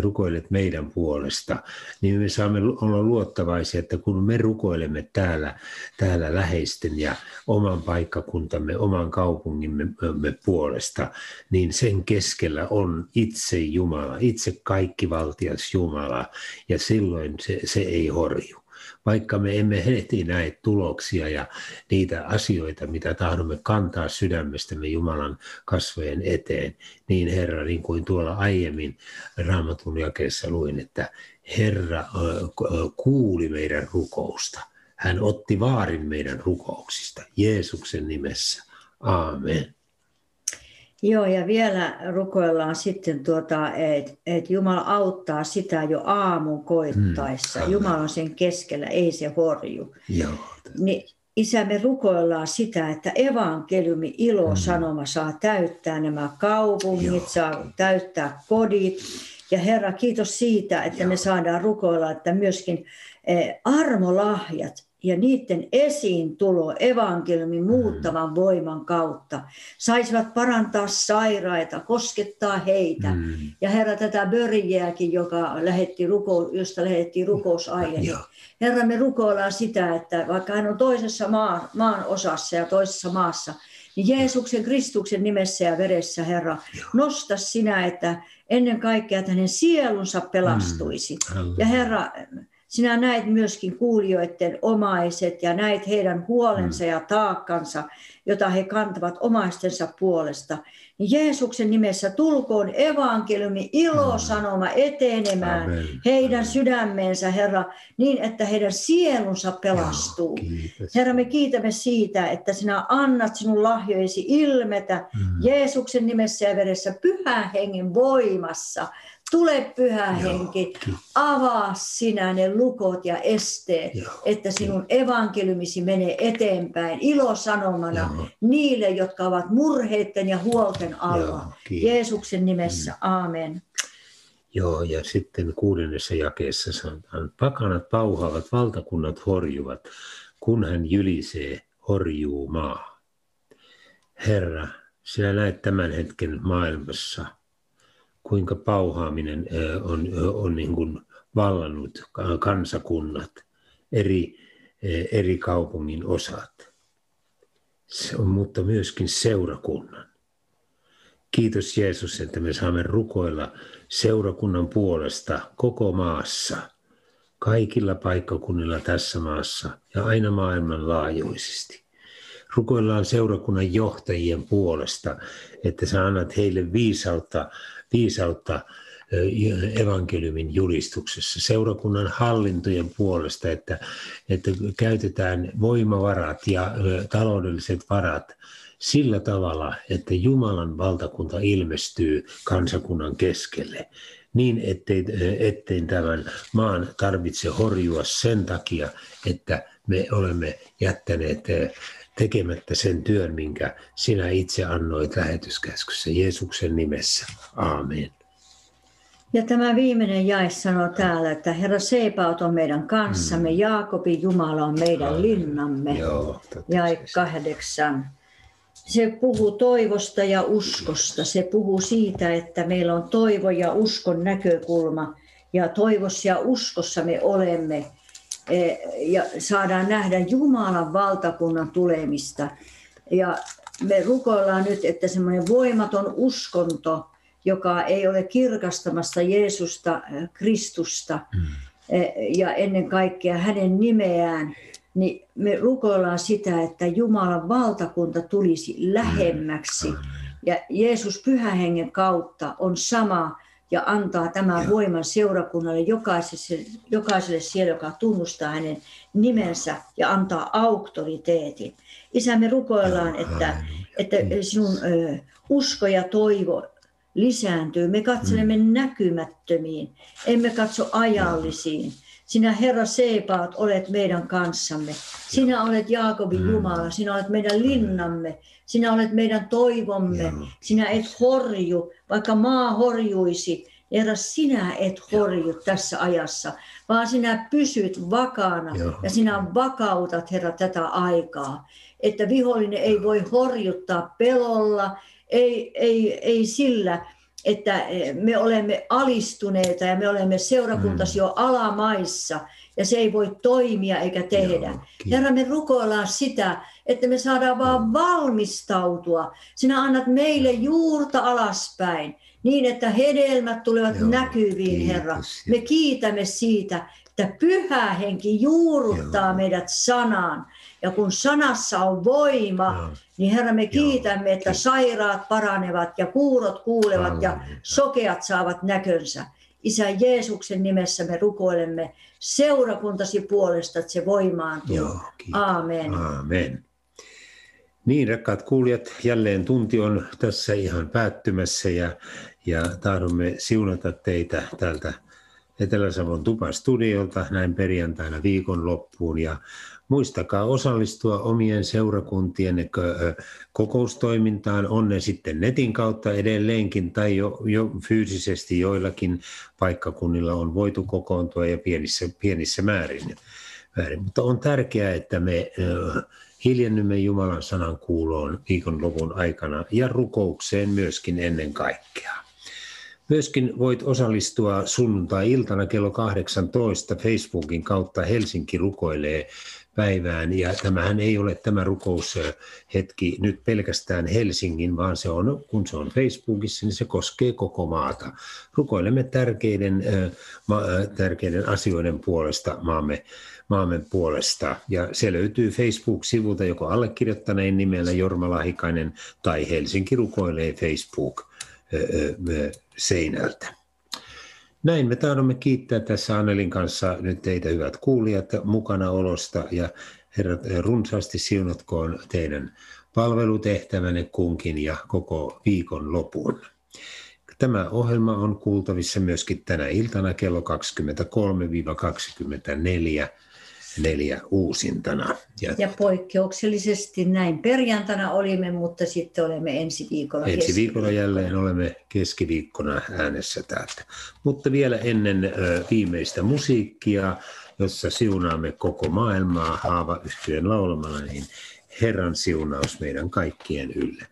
rukoilet meidän puolesta, niin me saamme olla luottavaisia, että kun me rukoilemme täällä, täällä läheisten ja oman paikkakuntamme, oman kaupungimme puolesta, niin sen keskellä on itse Jumala, itse kaikkivaltias Jumala, ja silloin se, se ei horju vaikka me emme heti näe tuloksia ja niitä asioita, mitä tahdomme kantaa sydämestämme Jumalan kasvojen eteen, niin Herra, niin kuin tuolla aiemmin raamatun jakeessa luin, että Herra kuuli meidän rukousta. Hän otti vaarin meidän rukouksista Jeesuksen nimessä. Aamen. Joo, ja vielä rukoillaan sitten, tuota, että et Jumala auttaa sitä jo aamun koittaessa. Hmm, Jumala on sen keskellä, ei se horju. Joo. Niin, isä, me rukoillaan sitä, että evankeliumi ilosanoma hmm. saa täyttää nämä kaupungit, Joo. saa täyttää kodit. Ja Herra, kiitos siitä, että Joo. me saadaan rukoilla, että myöskin eh, armolahjat ja niiden esiin tulo evankeliumin mm. muuttavan voiman kautta saisivat parantaa sairaita, koskettaa heitä. Mm. Ja Herra, tätä Börjeäkin, joka lähetti ruko, josta lähettiin rukousaihe. Niin Herra, me rukoillaan sitä, että vaikka hän on toisessa maan, maan osassa ja toisessa maassa, niin Jeesuksen Kristuksen nimessä ja veressä, Herra, nosta sinä, että ennen kaikkea että hänen sielunsa pelastuisi. Mm. Ja Herra, sinä näet myöskin kuulijoiden omaiset ja näet heidän huolensa mm. ja taakkansa, jota he kantavat omaistensa puolesta. Niin Jeesuksen nimessä tulkoon evankeliumi ilosanoma etenemään Amen. heidän sydämeensä, Herra, niin että heidän sielunsa pelastuu. Joo, Herra, me kiitämme siitä, että sinä annat sinun lahjoisi ilmetä mm. Jeesuksen nimessä ja veressä pyhän hengen voimassa Tule pyhä henki, avaa sinä ne lukot ja esteet, Joo, että sinun evankeliumisi menee eteenpäin ilosanomana Joo. niille, jotka ovat murheiden ja huolten alla. Joo, Jeesuksen nimessä, mm. aamen. Joo, ja sitten kuudennessa jakeessa sanotaan, pakanat pauhaavat, valtakunnat horjuvat, kun hän jylisee, horjuu maa. Herra, sinä näet tämän hetken maailmassa – kuinka pauhaaminen on, on niin kuin vallannut kansakunnat, eri, eri kaupungin osat, mutta myöskin seurakunnan. Kiitos Jeesus, että me saamme rukoilla seurakunnan puolesta koko maassa, kaikilla paikkakunnilla tässä maassa ja aina maailmanlaajuisesti. Rukoillaan seurakunnan johtajien puolesta, että sä annat heille viisautta viisautta evankeliumin julistuksessa, seurakunnan hallintojen puolesta, että, että käytetään voimavarat ja taloudelliset varat sillä tavalla, että Jumalan valtakunta ilmestyy kansakunnan keskelle niin, ettei, ettei tämän maan tarvitse horjua sen takia, että me olemme jättäneet tekemättä sen työn, minkä sinä itse annoit lähetyskäskyssä Jeesuksen nimessä. Aamen. Ja tämä viimeinen jae sanoo täällä, että Herra Seepaut on meidän kanssamme, mm. Jaakobin Jumala on meidän Amen. linnamme. Joo, jae kahdeksan. Se puhuu toivosta ja uskosta. Se puhuu siitä, että meillä on toivo ja uskon näkökulma. Ja toivossa ja uskossa me olemme ja saadaan nähdä Jumalan valtakunnan tulemista. Ja me rukoillaan nyt, että semmoinen voimaton uskonto, joka ei ole kirkastamassa Jeesusta, äh, Kristusta mm. ja ennen kaikkea hänen nimeään, niin me rukoillaan sitä, että Jumalan valtakunta tulisi lähemmäksi. Mm. Ja Jeesus pyhähengen kautta on sama ja antaa tämän ja. voiman seurakunnalle, jokaiselle, jokaiselle siellä, joka tunnustaa hänen nimensä ja antaa auktoriteetin. Isä, me rukoillaan, että, että sinun usko ja toivo lisääntyy. Me katselemme mm. näkymättömiin, emme katso ajallisiin. Sinä Herra Seepaat olet meidän kanssamme. Sinä olet Jaakobin mm. Jumala, sinä olet meidän linnamme, sinä olet meidän toivomme. Sinä et horju, vaikka maa horjuisi. Herra, sinä et horju tässä ajassa, vaan sinä pysyt vakaana ja sinä vakautat, Herra, tätä aikaa. Että vihollinen ei voi horjuttaa pelolla, ei, ei, ei sillä, että eh, me olemme alistuneita ja me olemme seurakuntasi mm. jo alamaissa ja se ei voi toimia eikä tehdä. Joo, Herra, me rukoillaan sitä, että me saadaan vaan valmistautua. Sinä annat meille juurta alaspäin niin, että hedelmät tulevat Joo, näkyviin, kiitos. Herra. Me kiitämme siitä, että pyhä henki juurruttaa Joo. meidät sanaan. Ja kun sanassa on voima, Joo. Niin Herra, me kiitämme, että sairaat paranevat ja kuurot kuulevat ja sokeat saavat näkönsä. Isä Jeesuksen nimessä me rukoilemme seurakuntasi puolesta, että se voimaantuu. Joo, Aamen. Aamen. Niin, rakkaat kuulijat, jälleen tunti on tässä ihan päättymässä ja, ja tahdomme siunata teitä täältä Etelä-Savon Tupan studiolta näin perjantaina viikonloppuun ja muistakaa osallistua omien seurakuntien kokoustoimintaan, on ne sitten netin kautta edelleenkin tai jo, jo fyysisesti joillakin paikkakunnilla on voitu kokoontua ja pienissä, pienissä määrin. määrin. Mutta on tärkeää, että me hiljennymme Jumalan sanan kuuloon viikonlopun aikana ja rukoukseen myöskin ennen kaikkea. Myöskin voit osallistua sunnuntai-iltana kello 18 Facebookin kautta Helsinki rukoilee päivään. Ja tämähän ei ole tämä rukoushetki nyt pelkästään Helsingin, vaan se on, kun se on Facebookissa, niin se koskee koko maata. Rukoilemme tärkeiden, tärkeiden asioiden puolesta maamme, maamme puolesta. Ja se löytyy Facebook-sivulta joko allekirjoittaneen nimellä Jorma Lahikainen tai Helsinki rukoilee Facebook-seinältä. Näin me tahdomme kiittää tässä Annelin kanssa nyt teitä hyvät kuulijat mukana olosta ja herrat runsaasti siunatkoon teidän palvelutehtävänne kunkin ja koko viikon lopun. Tämä ohjelma on kuultavissa myöskin tänä iltana kello 23-24 neljä uusintana. Ja, ja poikkeuksellisesti näin perjantana olimme, mutta sitten olemme ensi viikolla Ensi viikolla jälleen olemme keskiviikkona äänessä täältä. Mutta vielä ennen viimeistä musiikkia, jossa siunaamme koko maailmaa haava yhtyeen laulamalla, niin Herran siunaus meidän kaikkien ylle.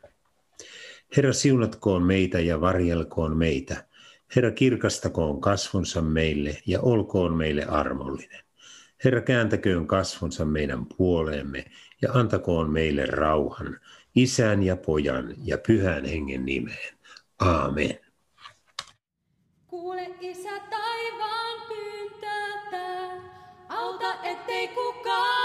Herra siunatkoon meitä ja varjelkoon meitä. Herra kirkastakoon kasvonsa meille ja olkoon meille armollinen. Herra kääntäköön kasvonsa meidän puoleemme ja antakoon meille rauhan, isän ja pojan ja pyhän hengen nimeen. Aamen. Kuule isä taivaan pyyntöä, auta ettei kukaan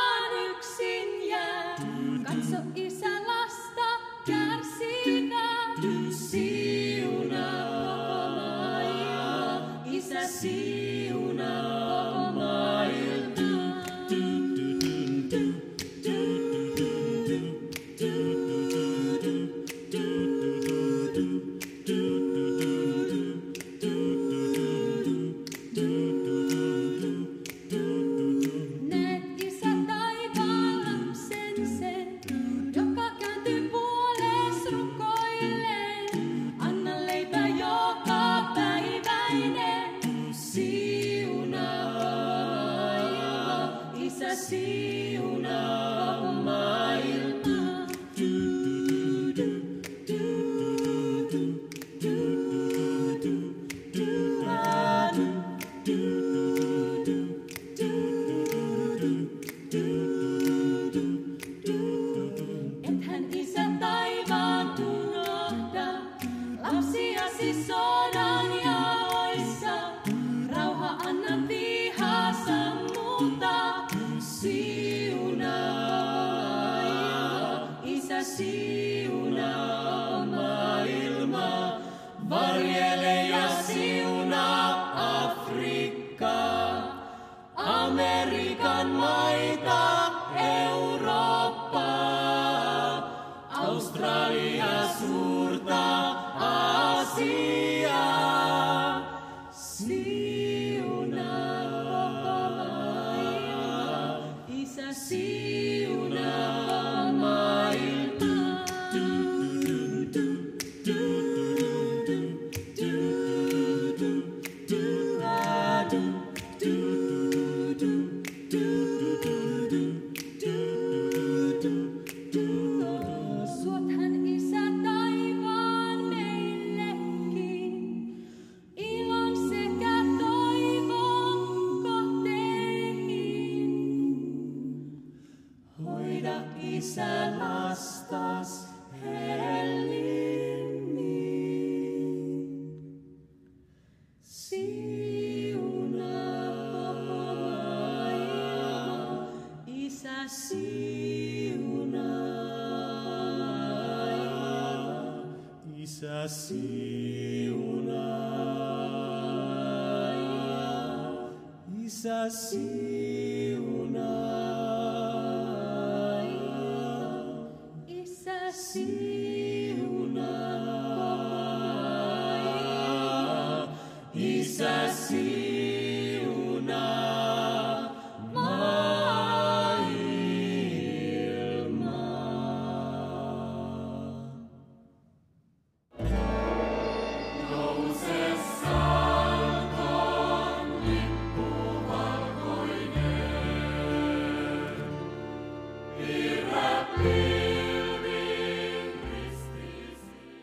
contrarias sua